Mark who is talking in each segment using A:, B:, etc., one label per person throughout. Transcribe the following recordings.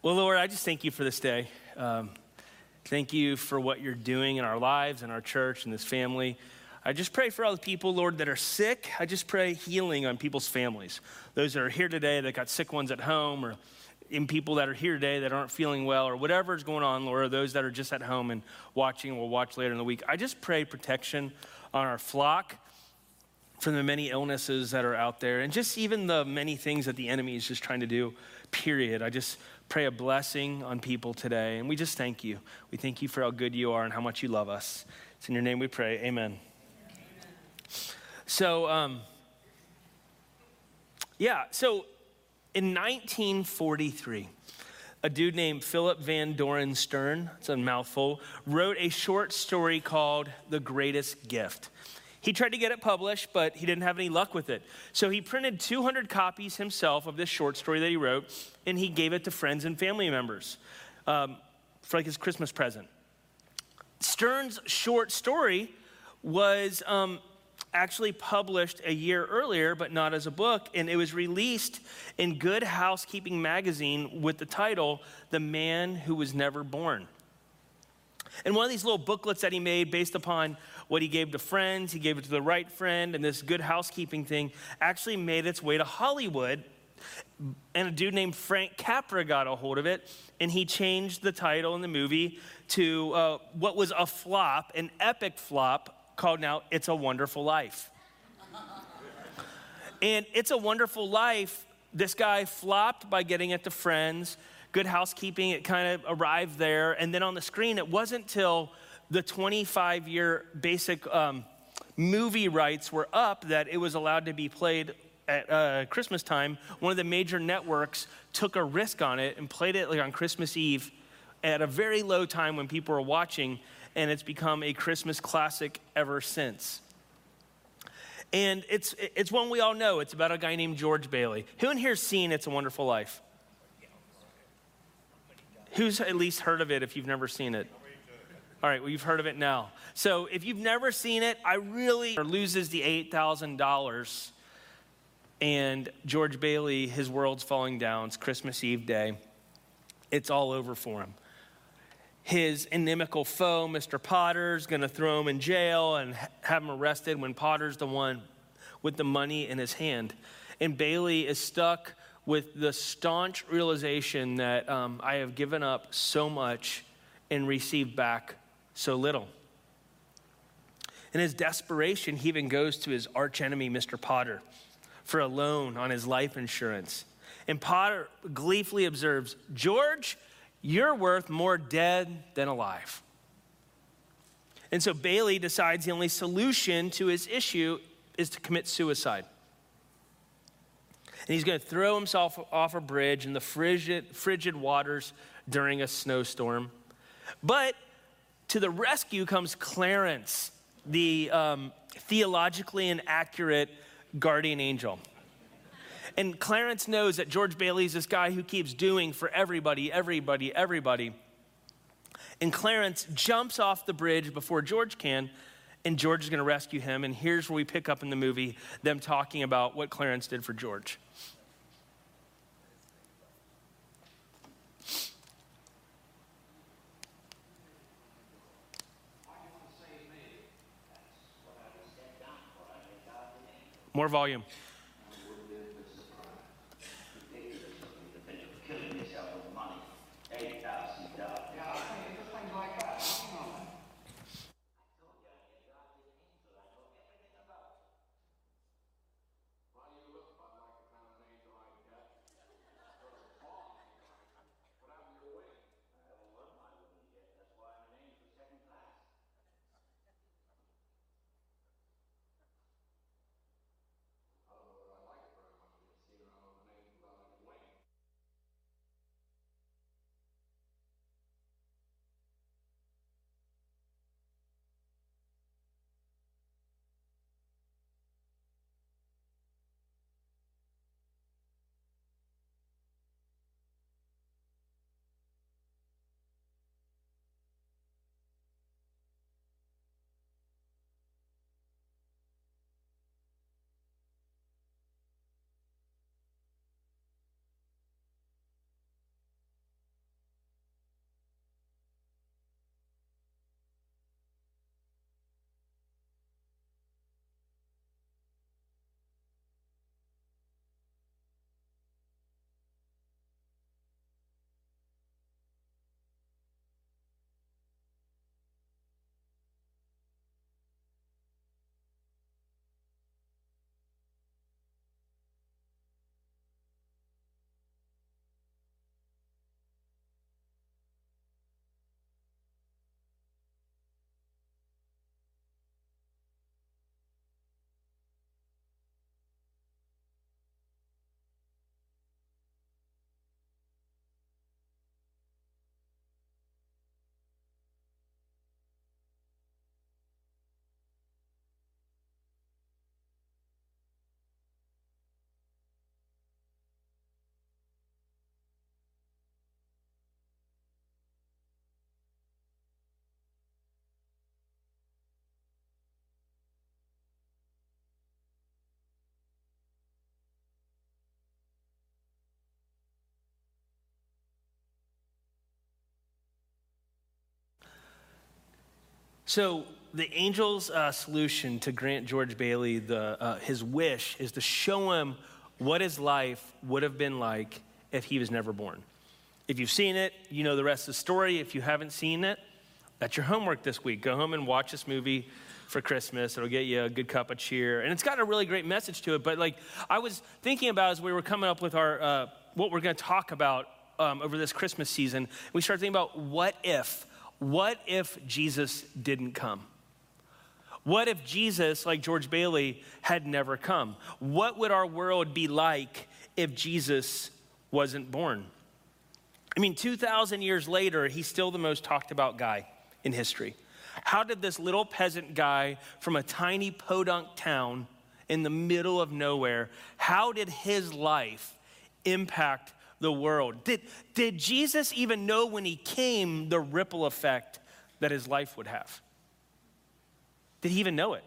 A: Well, Lord, I just thank you for this day. Um, thank you for what you're doing in our lives, in our church, in this family. I just pray for all the people, Lord, that are sick. I just pray healing on people's families. Those that are here today that got sick ones at home, or in people that are here today that aren't feeling well, or whatever is going on, Lord, or those that are just at home and watching, will watch later in the week. I just pray protection on our flock from the many illnesses that are out there, and just even the many things that the enemy is just trying to do, period. I just pray a blessing on people today. And we just thank you. We thank you for how good you are and how much you love us. It's in your name we pray. Amen. Amen. So, um, yeah, so in 1943, a dude named Philip Van Doren Stern, it's a mouthful, wrote a short story called The Greatest Gift. He tried to get it published, but he didn't have any luck with it. So he printed 200 copies himself of this short story that he wrote, and he gave it to friends and family members um, for like his Christmas present. Stern's short story was um, actually published a year earlier, but not as a book, and it was released in Good Housekeeping magazine with the title The Man Who Was Never Born. And one of these little booklets that he made based upon what he gave to friends, he gave it to the right friend, and this good housekeeping thing actually made its way to Hollywood. And a dude named Frank Capra got a hold of it, and he changed the title in the movie to uh, what was a flop, an epic flop called now It's a Wonderful Life. and It's a Wonderful Life, this guy flopped by getting it to friends. Good housekeeping, it kind of arrived there. And then on the screen, it wasn't till the 25 year basic um, movie rights were up that it was allowed to be played at uh, Christmas time. One of the major networks took a risk on it and played it like on Christmas Eve at a very low time when people were watching, and it's become a Christmas classic ever since. And it's, it's one we all know. It's about a guy named George Bailey. Who in here's seen It's a Wonderful Life? Who's at least heard of it if you've never seen it? All right, well, you've heard of it now. So if you've never seen it, I really loses the $8,000 and George Bailey, his world's falling down. It's Christmas Eve day. It's all over for him. His inimical foe, Mr. Potter's going to throw him in jail and have him arrested when Potter's the one with the money in his hand. And Bailey is stuck with the staunch realization that um, I have given up so much and received back so little. In his desperation, he even goes to his archenemy, Mr. Potter, for a loan on his life insurance. And Potter gleefully observes George, you're worth more dead than alive. And so Bailey decides the only solution to his issue is to commit suicide. And he's going to throw himself off a bridge in the frigid, frigid waters during a snowstorm. But to the rescue comes Clarence, the um, theologically inaccurate guardian angel. And Clarence knows that George Bailey is this guy who keeps doing for everybody, everybody, everybody. And Clarence jumps off the bridge before George can, and George is going to rescue him. And here's where we pick up in the movie them talking about what Clarence did for George. More volume. So, the angel's uh, solution to grant George Bailey the, uh, his wish is to show him what his life would have been like if he was never born. If you've seen it, you know the rest of the story. If you haven't seen it, that's your homework this week. Go home and watch this movie for Christmas. It'll get you a good cup of cheer. And it's got a really great message to it. But like I was thinking about as we were coming up with our uh, what we're going to talk about um, over this Christmas season, we started thinking about what if, what if Jesus didn't come? What if Jesus, like George Bailey, had never come? What would our world be like if Jesus wasn't born? I mean, 2,000 years later, he's still the most talked about guy in history. How did this little peasant guy from a tiny podunk town in the middle of nowhere, how did his life impact the world? Did, did Jesus even know when he came the ripple effect that his life would have? Did he even know it?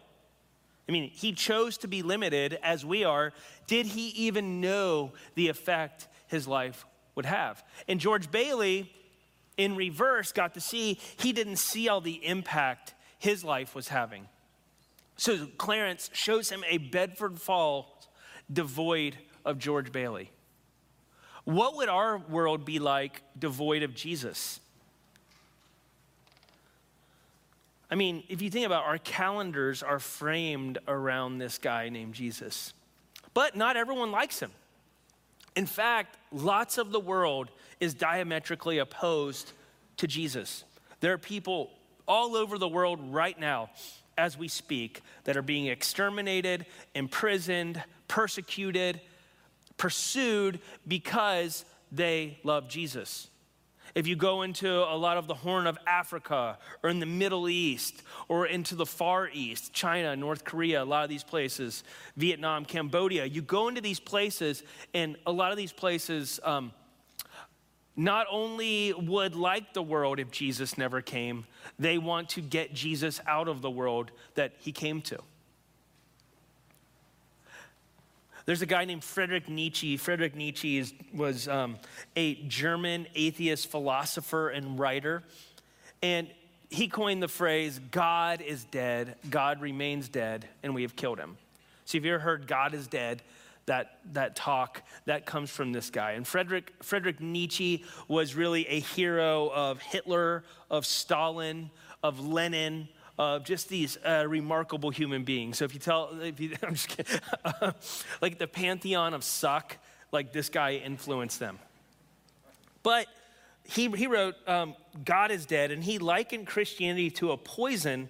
A: I mean, he chose to be limited as we are. Did he even know the effect his life would have? And George Bailey, in reverse, got to see he didn't see all the impact his life was having. So Clarence shows him a Bedford Falls devoid of George Bailey. What would our world be like devoid of Jesus? I mean, if you think about it, our calendars are framed around this guy named Jesus. But not everyone likes him. In fact, lots of the world is diametrically opposed to Jesus. There are people all over the world right now, as we speak, that are being exterminated, imprisoned, persecuted, pursued because they love Jesus. If you go into a lot of the Horn of Africa or in the Middle East or into the Far East, China, North Korea, a lot of these places, Vietnam, Cambodia, you go into these places, and a lot of these places um, not only would like the world if Jesus never came, they want to get Jesus out of the world that he came to. There's a guy named Friedrich Nietzsche. Friedrich Nietzsche is, was um, a German atheist philosopher and writer. And he coined the phrase, God is dead, God remains dead, and we have killed him. So if you ever heard God is dead, that, that talk, that comes from this guy. And Friedrich, Friedrich Nietzsche was really a hero of Hitler, of Stalin, of Lenin, of just these uh, remarkable human beings. So if you tell, if you, I'm just kidding, like the pantheon of suck, like this guy influenced them. But he, he wrote, um, God is dead, and he likened Christianity to a poison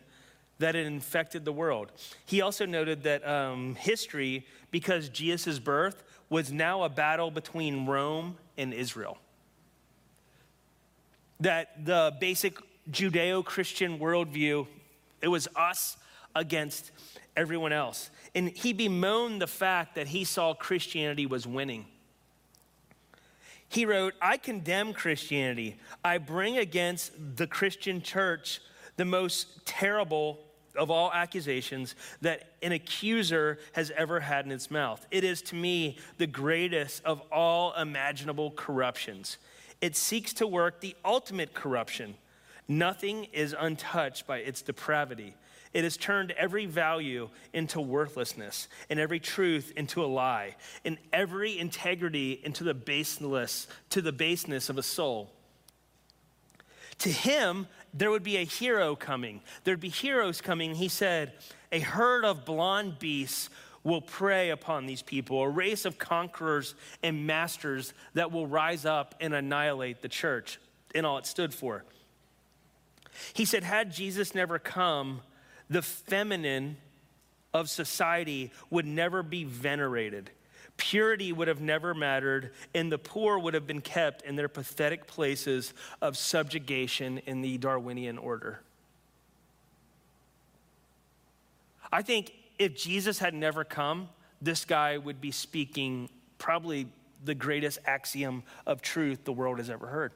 A: that had infected the world. He also noted that um, history, because Jesus' birth, was now a battle between Rome and Israel. That the basic Judeo Christian worldview it was us against everyone else. And he bemoaned the fact that he saw Christianity was winning. He wrote, I condemn Christianity. I bring against the Christian church the most terrible of all accusations that an accuser has ever had in its mouth. It is to me the greatest of all imaginable corruptions. It seeks to work the ultimate corruption Nothing is untouched by its depravity. It has turned every value into worthlessness, and every truth into a lie, and every integrity into the baseless, to the baseness of a soul. To him, there would be a hero coming. There'd be heroes coming. He said, A herd of blond beasts will prey upon these people, a race of conquerors and masters that will rise up and annihilate the church and all it stood for. He said, had Jesus never come, the feminine of society would never be venerated. Purity would have never mattered, and the poor would have been kept in their pathetic places of subjugation in the Darwinian order. I think if Jesus had never come, this guy would be speaking probably the greatest axiom of truth the world has ever heard.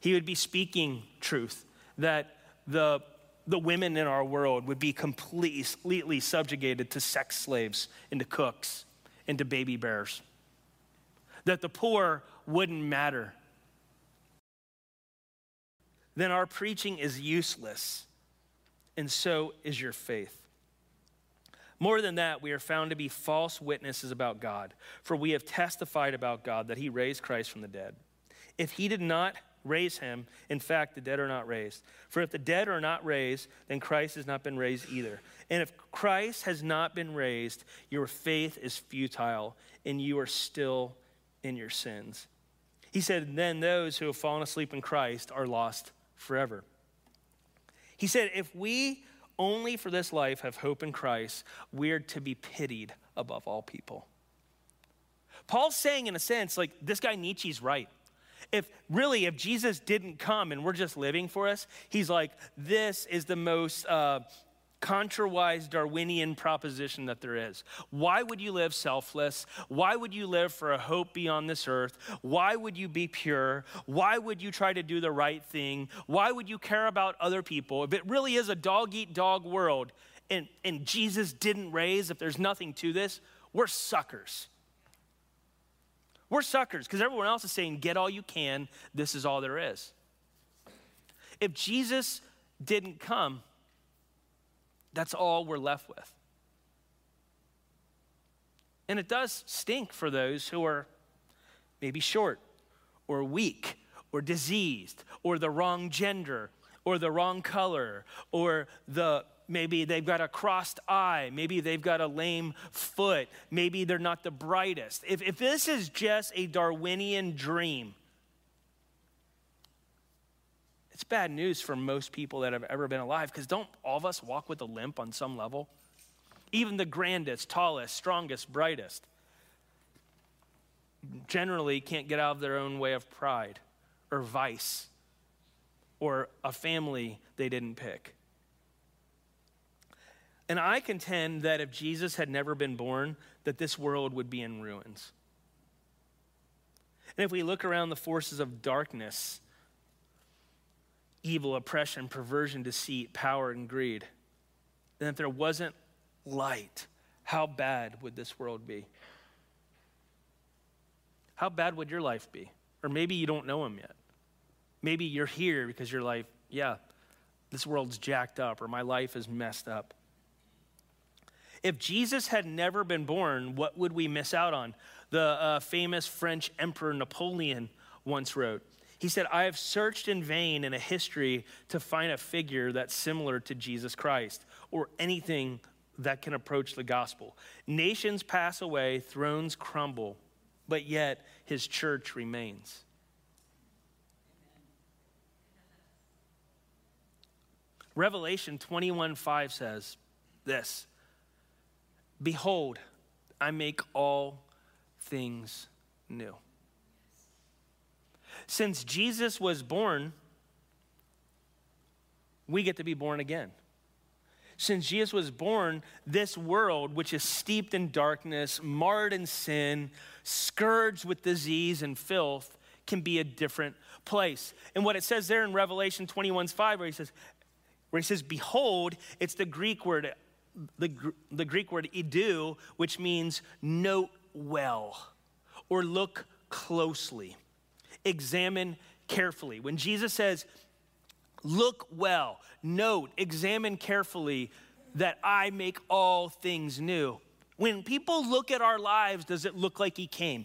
A: He would be speaking truth that the, the women in our world would be completely subjugated to sex slaves and to cooks and to baby bears. That the poor wouldn't matter. then our preaching is useless, and so is your faith. More than that, we are found to be false witnesses about God, for we have testified about God that he raised Christ from the dead. If he did not raise him, in fact, the dead are not raised. For if the dead are not raised, then Christ has not been raised either. And if Christ has not been raised, your faith is futile, and you are still in your sins. He said, Then those who have fallen asleep in Christ are lost forever. He said, If we only for this life have hope in Christ, we're to be pitied above all people. Paul's saying, in a sense, like this guy Nietzsche's right. If really, if Jesus didn't come and we're just living for us, he's like, this is the most uh, contra-wise Darwinian proposition that there is. Why would you live selfless? Why would you live for a hope beyond this earth? Why would you be pure? Why would you try to do the right thing? Why would you care about other people? If it really is a dog eat dog world and, and Jesus didn't raise, if there's nothing to this, we're suckers. We're suckers because everyone else is saying, get all you can, this is all there is. If Jesus didn't come, that's all we're left with. And it does stink for those who are maybe short or weak or diseased or the wrong gender or the wrong color or the maybe they've got a crossed eye maybe they've got a lame foot maybe they're not the brightest if, if this is just a darwinian dream it's bad news for most people that have ever been alive because don't all of us walk with a limp on some level? Even the grandest, tallest, strongest, brightest generally can't get out of their own way of pride or vice or a family they didn't pick. And I contend that if Jesus had never been born, that this world would be in ruins. And if we look around the forces of darkness evil, oppression, perversion, deceit, power, and greed. And if there wasn't light, how bad would this world be? How bad would your life be? Or maybe you don't know him yet. Maybe you're here because you're like, yeah, this world's jacked up or my life is messed up. If Jesus had never been born, what would we miss out on? The uh, famous French Emperor Napoleon once wrote he said, I have searched in vain in a history to find a figure that's similar to Jesus Christ or anything that can approach the gospel. Nations pass away, thrones crumble, but yet his church remains. Revelation 21 5 says this Behold, I make all things new. Since Jesus was born, we get to be born again. Since Jesus was born, this world, which is steeped in darkness, marred in sin, scourged with disease and filth, can be a different place. And what it says there in Revelation 21 5, where he says, where he says, Behold, it's the Greek word, the, the Greek word idou, which means note well or look closely examine carefully. When Jesus says, Look well, note, examine carefully that I make all things new. When people look at our lives, does it look like He came?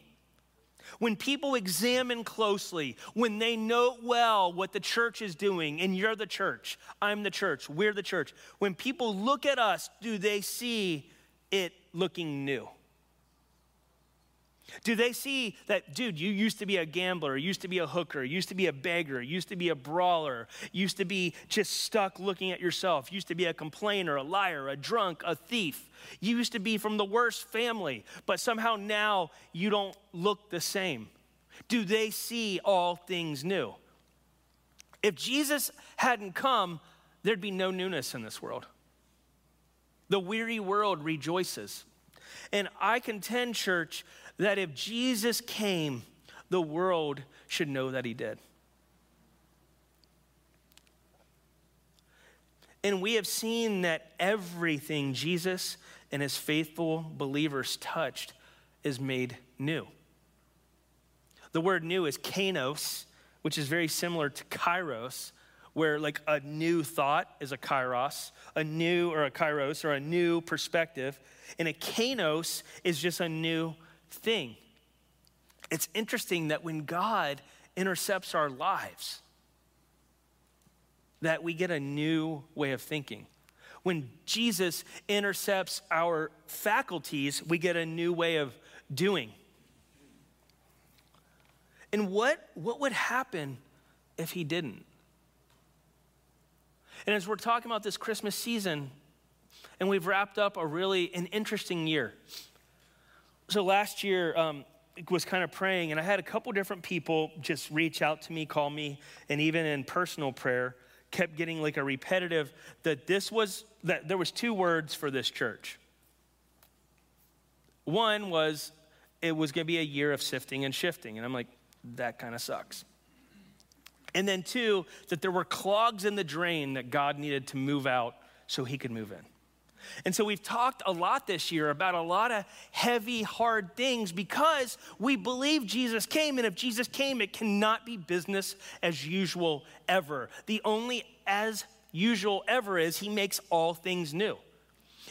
A: When people examine closely, when they note well what the church is doing, and you're the church, I'm the church, we're the church, when people look at us, do they see it looking new? Do they see that, dude, you used to be a gambler, used to be a hooker, used to be a beggar, used to be a brawler, used to be just stuck looking at yourself, used to be a complainer, a liar, a drunk, a thief. You used to be from the worst family, but somehow now you don't look the same. Do they see all things new? If Jesus hadn't come, there'd be no newness in this world. The weary world rejoices. And I contend, church, that if Jesus came, the world should know that he did. And we have seen that everything Jesus and his faithful believers touched is made new. The word new is kainos, which is very similar to kairos, where like a new thought is a kairos, a new or a kairos or a new perspective, and a kainos is just a new thing. It's interesting that when God intercepts our lives, that we get a new way of thinking. When Jesus intercepts our faculties, we get a new way of doing. And what, what would happen if he didn't? And as we're talking about this Christmas season, and we've wrapped up a really an interesting year. So last year um, was kind of praying, and I had a couple different people just reach out to me, call me, and even in personal prayer, kept getting like a repetitive that this was that there was two words for this church. One was it was going to be a year of sifting and shifting, and I'm like, that kind of sucks. And then, two, that there were clogs in the drain that God needed to move out so he could move in. And so we've talked a lot this year about a lot of heavy, hard things because we believe Jesus came. And if Jesus came, it cannot be business as usual ever. The only as usual ever is he makes all things new.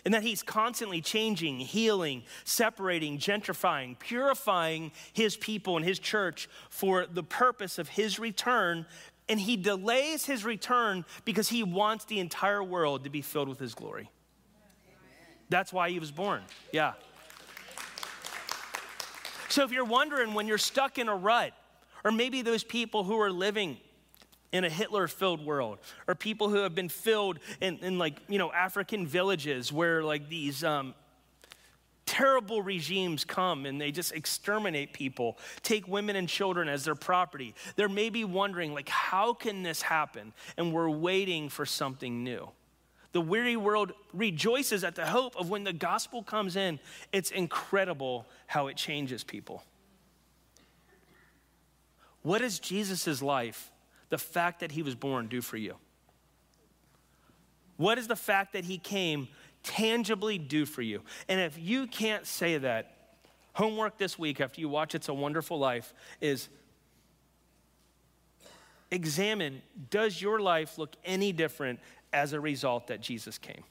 A: And that he's constantly changing, healing, separating, gentrifying, purifying his people and his church for the purpose of his return. And he delays his return because he wants the entire world to be filled with his glory. That's why he was born. Yeah. So if you're wondering when you're stuck in a rut, or maybe those people who are living in a Hitler filled world, or people who have been filled in, in, like, you know, African villages where like these um, terrible regimes come and they just exterminate people, take women and children as their property. They're maybe wondering, like, how can this happen? And we're waiting for something new. The weary world rejoices at the hope of when the gospel comes in. It's incredible how it changes people. What is Jesus' life the fact that he was born do for you? What does the fact that he came tangibly do for you? And if you can't say that, homework this week after you watch It's a Wonderful Life is examine does your life look any different as a result that Jesus came?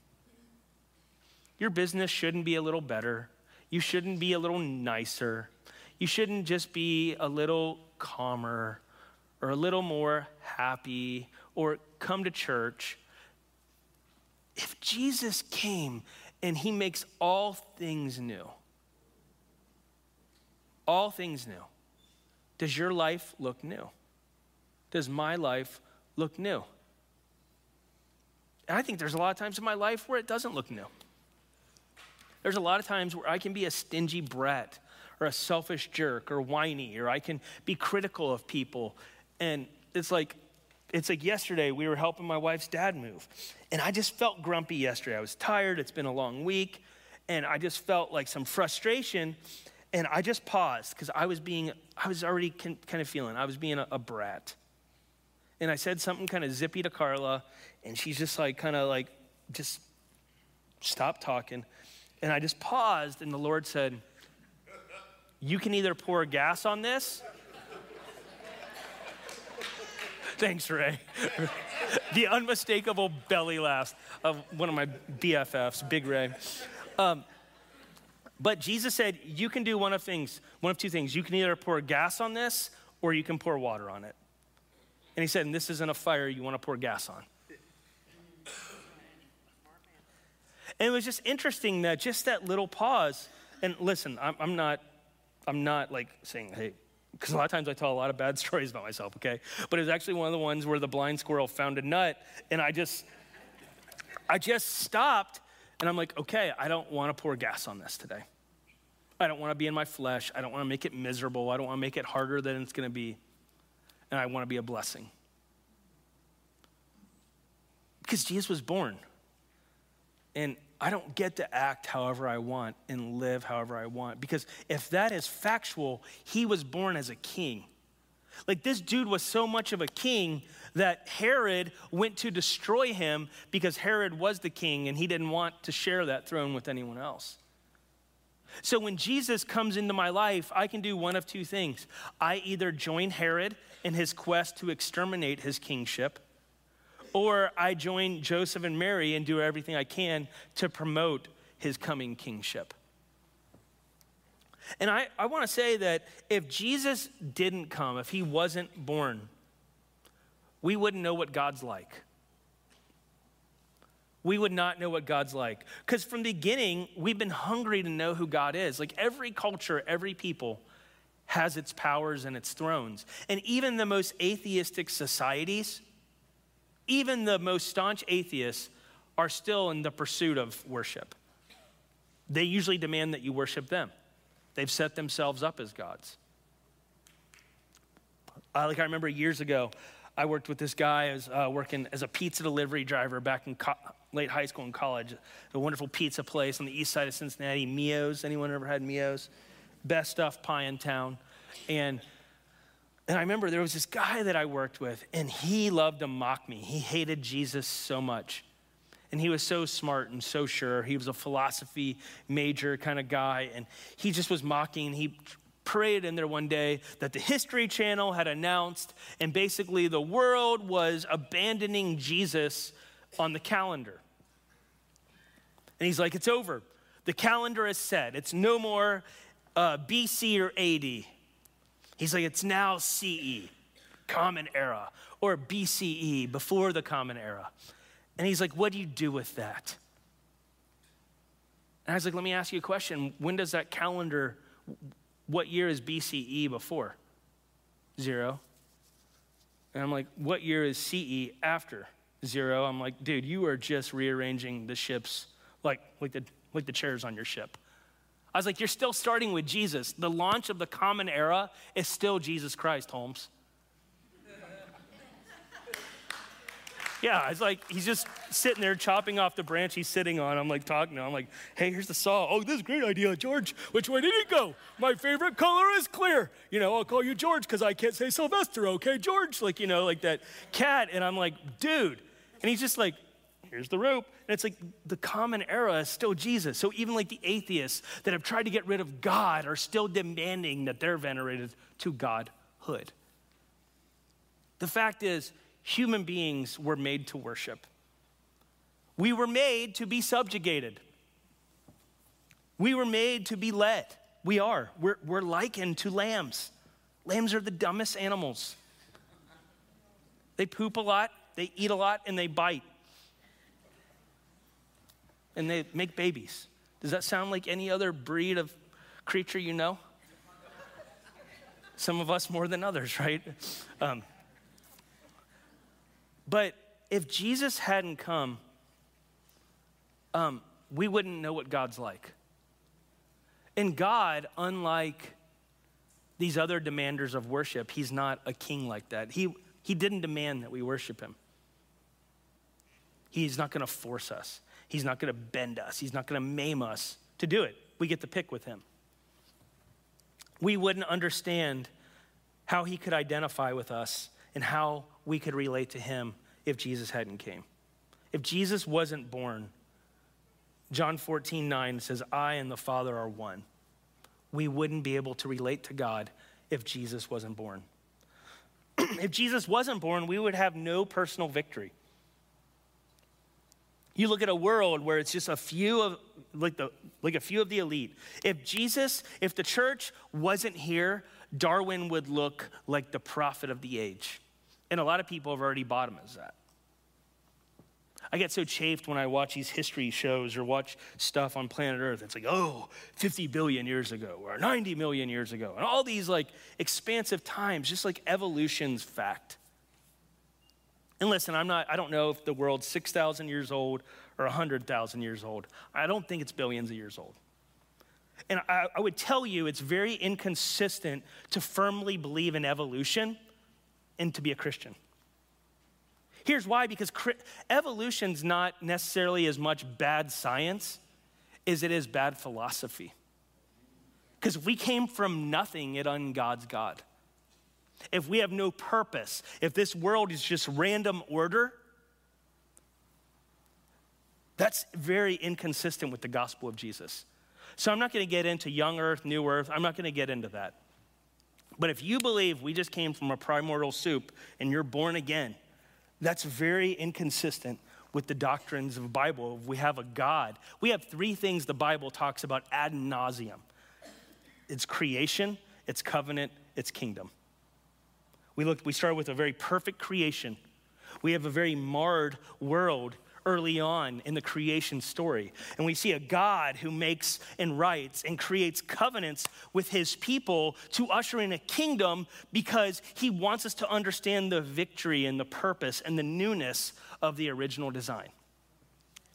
A: Your business shouldn't be a little better. You shouldn't be a little nicer. You shouldn't just be a little calmer or a little more happy or come to church. If Jesus came and he makes all things new, all things new, does your life look new? Does my life look new? And I think there's a lot of times in my life where it doesn't look new. There's a lot of times where I can be a stingy brat or a selfish jerk or whiny, or I can be critical of people and it's like, it's like yesterday we were helping my wife's dad move. And I just felt grumpy yesterday. I was tired. It's been a long week. And I just felt like some frustration. And I just paused because I was being, I was already kind of feeling, I was being a, a brat. And I said something kind of zippy to Carla. And she's just like, kind of like, just stop talking. And I just paused. And the Lord said, You can either pour gas on this Thanks, Ray. the unmistakable belly laugh of one of my BFFs, Big Ray. Um, but Jesus said, you can do one of things, one of two things. You can either pour gas on this or you can pour water on it. And he said, and this isn't a fire you want to pour gas on. And it was just interesting that just that little pause, and listen, I'm, I'm not, I'm not like saying, hey, because a lot of times I tell a lot of bad stories about myself, okay? But it was actually one of the ones where the blind squirrel found a nut, and I just, I just stopped, and I'm like, okay, I don't want to pour gas on this today. I don't want to be in my flesh. I don't want to make it miserable. I don't want to make it harder than it's going to be. And I want to be a blessing. Because Jesus was born. And I don't get to act however I want and live however I want. Because if that is factual, he was born as a king. Like this dude was so much of a king that Herod went to destroy him because Herod was the king and he didn't want to share that throne with anyone else. So when Jesus comes into my life, I can do one of two things. I either join Herod in his quest to exterminate his kingship, or I join Joseph and Mary and do everything I can to promote his coming kingship. And I, I want to say that if Jesus didn't come, if he wasn't born, we wouldn't know what God's like. We would not know what God's like. Because from the beginning, we've been hungry to know who God is. Like every culture, every people has its powers and its thrones. And even the most atheistic societies, even the most staunch atheists, are still in the pursuit of worship. They usually demand that you worship them. They've set themselves up as gods. Uh, like I remember years ago, I worked with this guy. I was uh, working as a pizza delivery driver back in co- late high school and college. A wonderful pizza place on the east side of Cincinnati, Mio's. Anyone ever had Mio's? Best stuff pie in town. And and I remember there was this guy that I worked with, and he loved to mock me. He hated Jesus so much. And he was so smart and so sure. He was a philosophy major kind of guy, and he just was mocking. He paraded in there one day that the History Channel had announced, and basically the world was abandoning Jesus on the calendar. And he's like, It's over. The calendar is set. It's no more uh, BC or AD. He's like, It's now CE, Common Era, or BCE, before the Common Era. And he's like, What do you do with that? And I was like, Let me ask you a question. When does that calendar what year is BCE before? Zero. And I'm like, what year is CE after zero? I'm like, dude, you are just rearranging the ships like, like, the, like the chairs on your ship. I was like, you're still starting with Jesus. The launch of the common era is still Jesus Christ, homes. Yeah, it's like he's just sitting there chopping off the branch he's sitting on. I'm like talking to him. I'm like, hey, here's the saw. Oh, this is a great idea, George. Which way did it go? My favorite color is clear. You know, I'll call you George because I can't say Sylvester, okay, George? Like, you know, like that cat. And I'm like, dude. And he's just like, here's the rope. And it's like the common era is still Jesus. So even like the atheists that have tried to get rid of God are still demanding that they're venerated to Godhood. The fact is, human beings were made to worship. We were made to be subjugated. We were made to be led. We are. We're, we're likened to lambs. Lambs are the dumbest animals. They poop a lot, they eat a lot, and they bite. And they make babies. Does that sound like any other breed of creature you know? Some of us more than others, right? Um, but if Jesus hadn't come, um, we wouldn't know what God's like. And God, unlike these other demanders of worship, he's not a king like that. He, he didn't demand that we worship him. He's not going to force us, he's not going to bend us, he's not going to maim us to do it. We get to pick with him. We wouldn't understand how he could identify with us and how we could relate to him if Jesus hadn't came. If Jesus wasn't born, John 14, 9 says, I and the Father are one. We wouldn't be able to relate to God if Jesus wasn't born. if Jesus wasn't born, we would have no personal victory. You look at a world where it's just a few of like the like a few of the elite. If Jesus, if the church wasn't here, Darwin would look like the prophet of the age. And a lot of people have already bought him as that. I get so chafed when I watch these history shows or watch stuff on planet Earth. It's like, oh, 50 billion years ago or 90 million years ago. And all these like expansive times, just like evolution's fact. And listen, I'm not, I don't know if the world's 6,000 years old or 100,000 years old. I don't think it's billions of years old. And I, I would tell you it's very inconsistent to firmly believe in evolution and to be a Christian. Here's why because evolution's not necessarily as much bad science as it is bad philosophy. Because we came from nothing, it ungods God. If we have no purpose, if this world is just random order, that's very inconsistent with the gospel of Jesus. So I'm not going to get into young earth, new earth. I'm not going to get into that. But if you believe we just came from a primordial soup and you're born again, That's very inconsistent with the doctrines of the Bible. We have a God. We have three things the Bible talks about ad nauseum it's creation, it's covenant, it's kingdom. We look, we started with a very perfect creation. We have a very marred world early on in the creation story. And we see a God who makes and writes and creates covenants with his people to usher in a kingdom because he wants us to understand the victory and the purpose and the newness of the original design.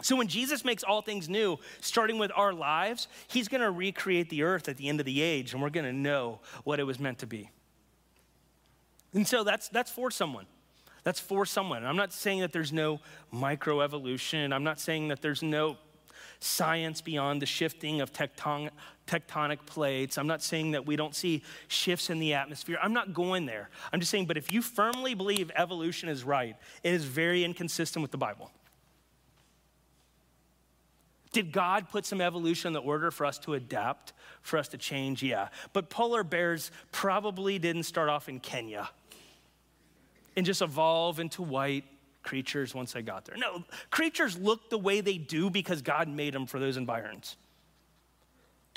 A: So when Jesus makes all things new, starting with our lives, he's going to recreate the earth at the end of the age and we're going to know what it was meant to be. And so that's that's for someone. That's for someone. I'm not saying that there's no microevolution. I'm not saying that there's no science beyond the shifting of tectonic, tectonic plates. I'm not saying that we don't see shifts in the atmosphere. I'm not going there. I'm just saying, but if you firmly believe evolution is right, it is very inconsistent with the Bible. Did God put some evolution in the order for us to adapt, for us to change? Yeah. But polar bears probably didn't start off in Kenya and just evolve into white creatures once they got there. No, creatures look the way they do because God made them for those environments.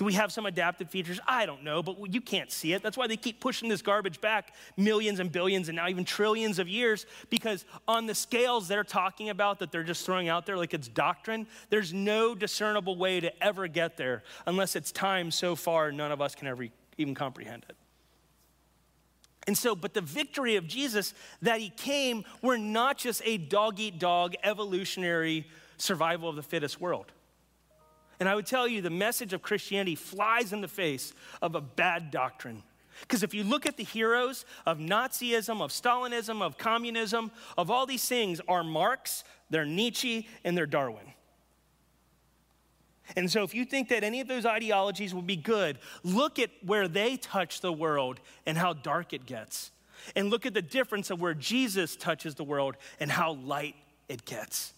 A: Do we have some adaptive features? I don't know, but you can't see it. That's why they keep pushing this garbage back millions and billions and now even trillions of years because on the scales they're talking about that they're just throwing out there like it's doctrine, there's no discernible way to ever get there unless it's time so far none of us can ever even comprehend it. And so, but the victory of Jesus that he came were not just a dog eat dog evolutionary survival of the fittest world. And I would tell you the message of Christianity flies in the face of a bad doctrine. Because if you look at the heroes of Nazism, of Stalinism, of communism, of all these things, are Marx, they're Nietzsche, and they're Darwin. And so, if you think that any of those ideologies will be good, look at where they touch the world and how dark it gets. And look at the difference of where Jesus touches the world and how light it gets.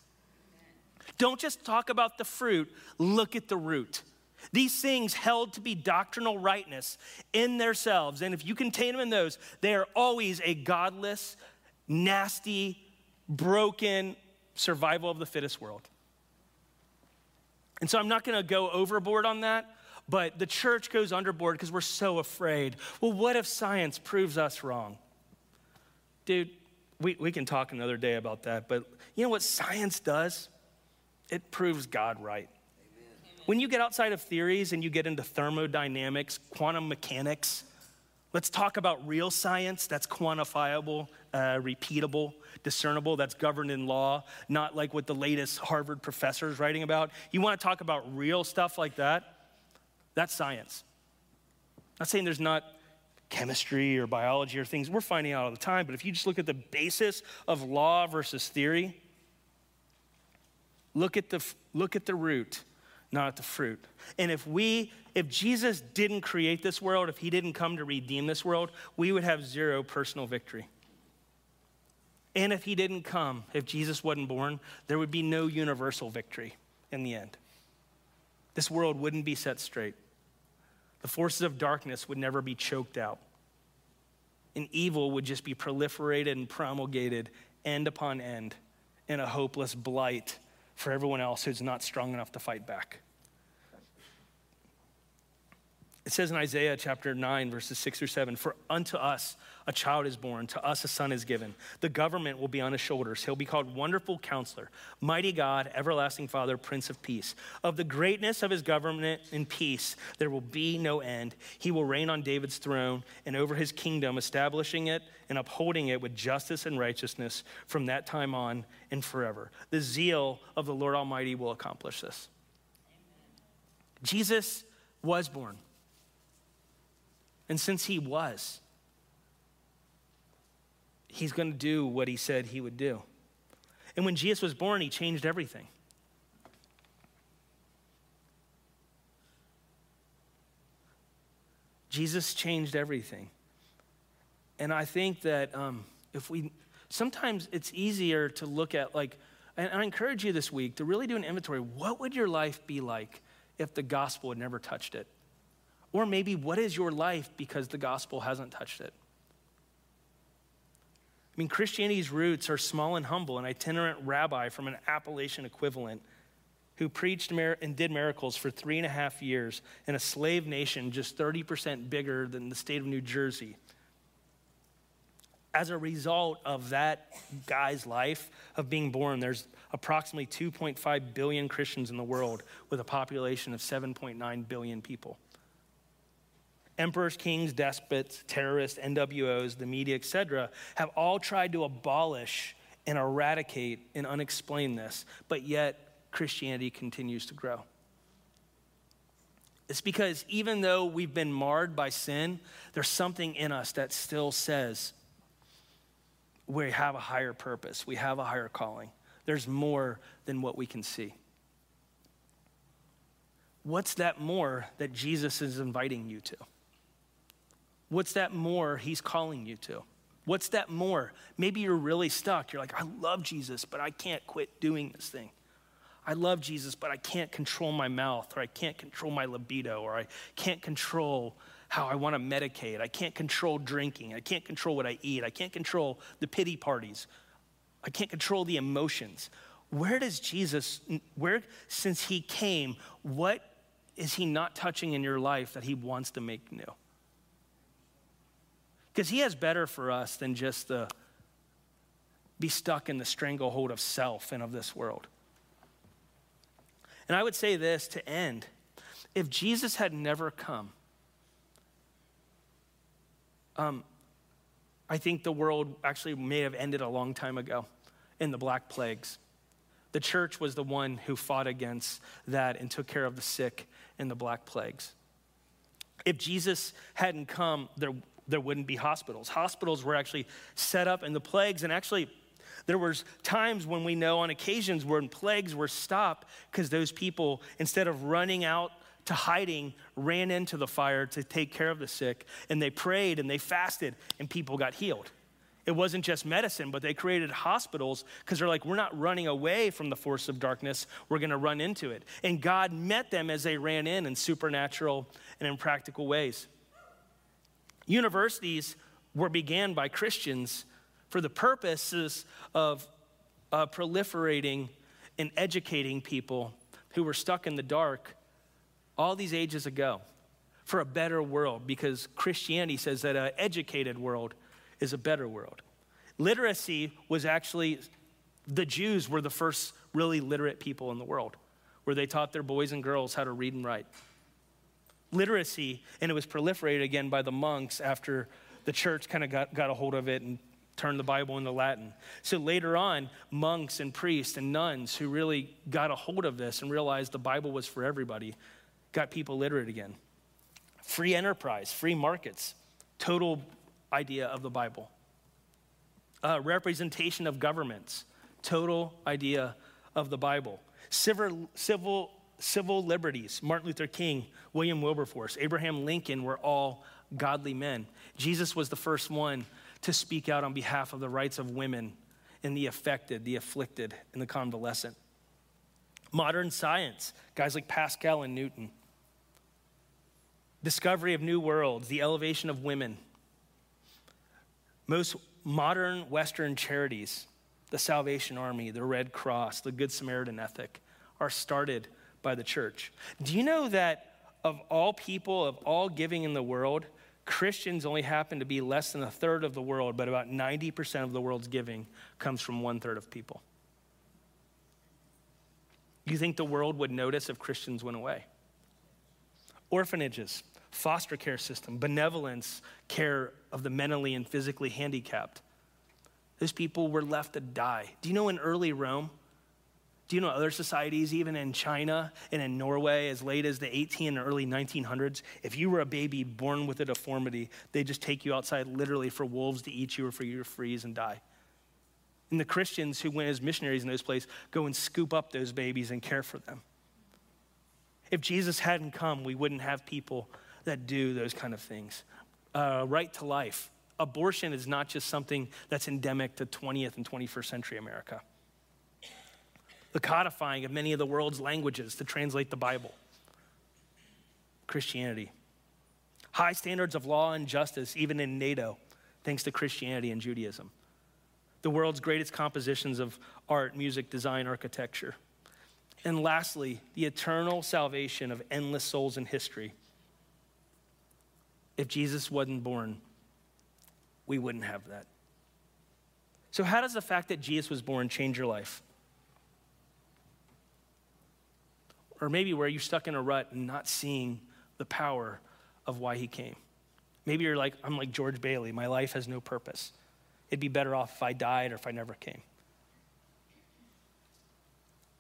A: Don't just talk about the fruit, look at the root. These things held to be doctrinal rightness in themselves, and if you contain them in those, they are always a godless, nasty, broken survival of the fittest world. And so I'm not going to go overboard on that, but the church goes underboard because we're so afraid. Well, what if science proves us wrong? Dude, we, we can talk another day about that, but you know what science does? It proves God right. When you get outside of theories and you get into thermodynamics, quantum mechanics, let's talk about real science that's quantifiable, uh, repeatable discernible, that's governed in law, not like what the latest Harvard professor is writing about. You want to talk about real stuff like that? That's science. Not saying there's not chemistry or biology or things we're finding out all the time, but if you just look at the basis of law versus theory, look at the, look at the root not at the fruit. And if we, if Jesus didn't create this world, if he didn't come to redeem this world, we would have zero personal victory. And if he didn't come, if Jesus wasn't born, there would be no universal victory in the end. This world wouldn't be set straight. The forces of darkness would never be choked out. And evil would just be proliferated and promulgated end upon end in a hopeless blight for everyone else who's not strong enough to fight back. It says in Isaiah chapter 9, verses 6 through 7 For unto us a child is born, to us a son is given. The government will be on his shoulders. He'll be called Wonderful Counselor, Mighty God, Everlasting Father, Prince of Peace. Of the greatness of his government and peace, there will be no end. He will reign on David's throne and over his kingdom, establishing it and upholding it with justice and righteousness from that time on and forever. The zeal of the Lord Almighty will accomplish this. Jesus was born. And since he was, he's going to do what he said he would do. And when Jesus was born, he changed everything. Jesus changed everything. And I think that um, if we, sometimes it's easier to look at, like, and I encourage you this week to really do an inventory. What would your life be like if the gospel had never touched it? Or maybe what is your life because the gospel hasn't touched it? I mean, Christianity's roots are small and humble, an itinerant rabbi from an Appalachian equivalent who preached and did miracles for three and a half years in a slave nation just 30% bigger than the state of New Jersey. As a result of that guy's life of being born, there's approximately 2.5 billion Christians in the world with a population of 7.9 billion people. Emperors, kings, despots, terrorists, NWOs, the media, etc., have all tried to abolish and eradicate and unexplain this, but yet Christianity continues to grow. It's because even though we've been marred by sin, there's something in us that still says we have a higher purpose, we have a higher calling. There's more than what we can see. What's that more that Jesus is inviting you to? What's that more he's calling you to? What's that more? Maybe you're really stuck. You're like, I love Jesus, but I can't quit doing this thing. I love Jesus, but I can't control my mouth, or I can't control my libido, or I can't control how I want to medicate. I can't control drinking. I can't control what I eat. I can't control the pity parties. I can't control the emotions. Where does Jesus, where, since he came, what is he not touching in your life that he wants to make new? Because he has better for us than just the be stuck in the stranglehold of self and of this world. And I would say this to end if Jesus had never come, um, I think the world actually may have ended a long time ago in the Black Plagues. The church was the one who fought against that and took care of the sick in the Black Plagues. If Jesus hadn't come, there, there wouldn't be hospitals. Hospitals were actually set up in the plagues, and actually, there was times when we know on occasions when plagues were stopped because those people, instead of running out to hiding, ran into the fire to take care of the sick, and they prayed and they fasted, and people got healed. It wasn't just medicine, but they created hospitals because they're like, we're not running away from the force of darkness, we're gonna run into it. And God met them as they ran in in supernatural and in practical ways. Universities were began by Christians for the purposes of uh, proliferating and educating people who were stuck in the dark all these ages ago for a better world because Christianity says that an educated world is a better world. Literacy was actually, the Jews were the first really literate people in the world where they taught their boys and girls how to read and write. Literacy, and it was proliferated again by the monks after the church kind of got, got a hold of it and turned the Bible into Latin. So later on, monks and priests and nuns who really got a hold of this and realized the Bible was for everybody got people literate again. Free enterprise, free markets, total idea of the Bible. Uh, representation of governments, total idea of the Bible. Civil, civil, civil liberties, Martin Luther King, William Wilberforce, Abraham Lincoln were all godly men. Jesus was the first one to speak out on behalf of the rights of women and the affected, the afflicted, and the convalescent. Modern science, guys like Pascal and Newton. Discovery of new worlds, the elevation of women. Most modern Western charities, the Salvation Army, the Red Cross, the Good Samaritan ethic, are started by the church. Do you know that of all people, of all giving in the world, Christians only happen to be less than a third of the world, but about 90% of the world's giving comes from one third of people. You think the world would notice if Christians went away? Orphanages, foster care system, benevolence, care of the mentally and physically handicapped. Those people were left to die. Do you know in early Rome, do you know other societies, even in China and in Norway, as late as the 18 and early 1900s, if you were a baby born with a deformity, they just take you outside literally for wolves to eat you or for you to freeze and die. And the Christians who went as missionaries in those places go and scoop up those babies and care for them. If Jesus hadn't come, we wouldn't have people that do those kind of things. Uh, right to life. Abortion is not just something that's endemic to 20th and 21st century America the codifying of many of the world's languages to translate the Bible. Christianity. High standards of law and justice, even in NATO, thanks to Christianity and Judaism. the world's greatest compositions of art, music, design, architecture. And lastly, the eternal salvation of endless souls in history. If Jesus wasn't born, we wouldn't have that. So, how does the fact that Jesus was born change your life? Or maybe where you're stuck in a rut and not seeing the power of why he came. Maybe you're like, I'm like George Bailey, my life has no purpose. It'd be better off if I died or if I never came.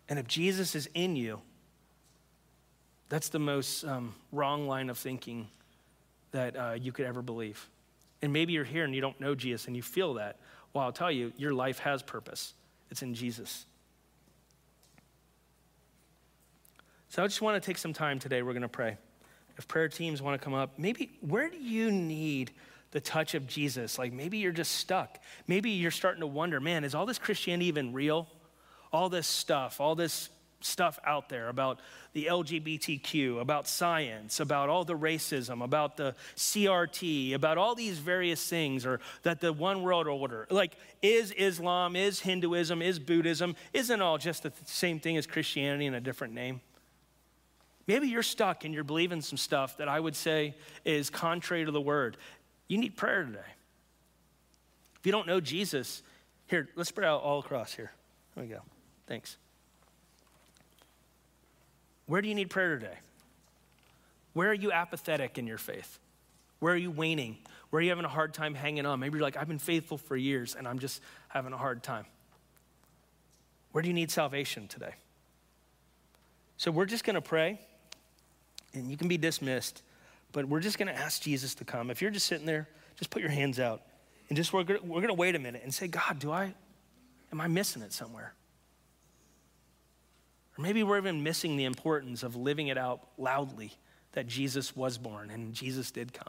A: And if Jesus is in you, that's the most um, wrong line of thinking that uh, you could ever believe. And maybe you're here and you don't know Jesus and you feel that. Well, I'll tell you, your life has purpose. It's in Jesus. So I just want to take some time today. We're going to pray. If prayer teams want to come up, maybe where do you need the touch of Jesus? Like maybe you're just stuck. Maybe you're starting to wonder, man, is all this Christianity even real? All this stuff, all this stuff out there about the LGBTQ, about science, about all the racism, about the CRT, about all these various things, or that the one world order, like is Islam, is Hinduism, is Buddhism, isn't all just the same thing as Christianity in a different name? Maybe you're stuck and you're believing some stuff that I would say is contrary to the word. You need prayer today. If you don't know Jesus, here, let's spread out all across here. There we go. Thanks. Where do you need prayer today? Where are you apathetic in your faith? Where are you waning? Where are you having a hard time hanging on? Maybe you're like, I've been faithful for years and I'm just having a hard time. Where do you need salvation today? So we're just going to pray and you can be dismissed, but we're just going to ask Jesus to come. If you're just sitting there, just put your hands out and just we're, we're going to wait a minute and say, God, do I, am I missing it somewhere? Or maybe we're even missing the importance of living it out loudly that Jesus was born and Jesus did come.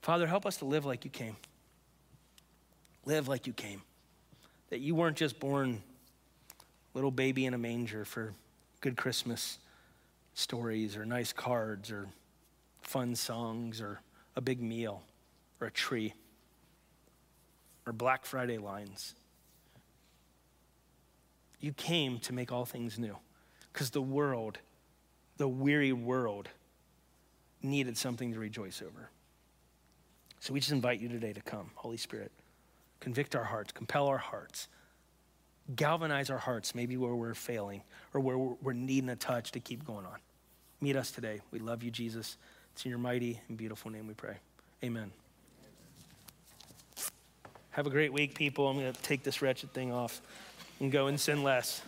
A: Father, help us to live like you came. Live like you came. That you weren't just born little baby in a manger for good Christmas stories or nice cards or fun songs or a big meal or a tree or Black Friday lines. You came to make all things new because the world, the weary world, needed something to rejoice over. So we just invite you today to come, Holy Spirit. Convict our hearts, compel our hearts, galvanize our hearts, maybe where we're failing or where we're needing a touch to keep going on. Meet us today. We love you, Jesus. It's in your mighty and beautiful name we pray. Amen. Have a great week, people. I'm going to take this wretched thing off and go and sin less.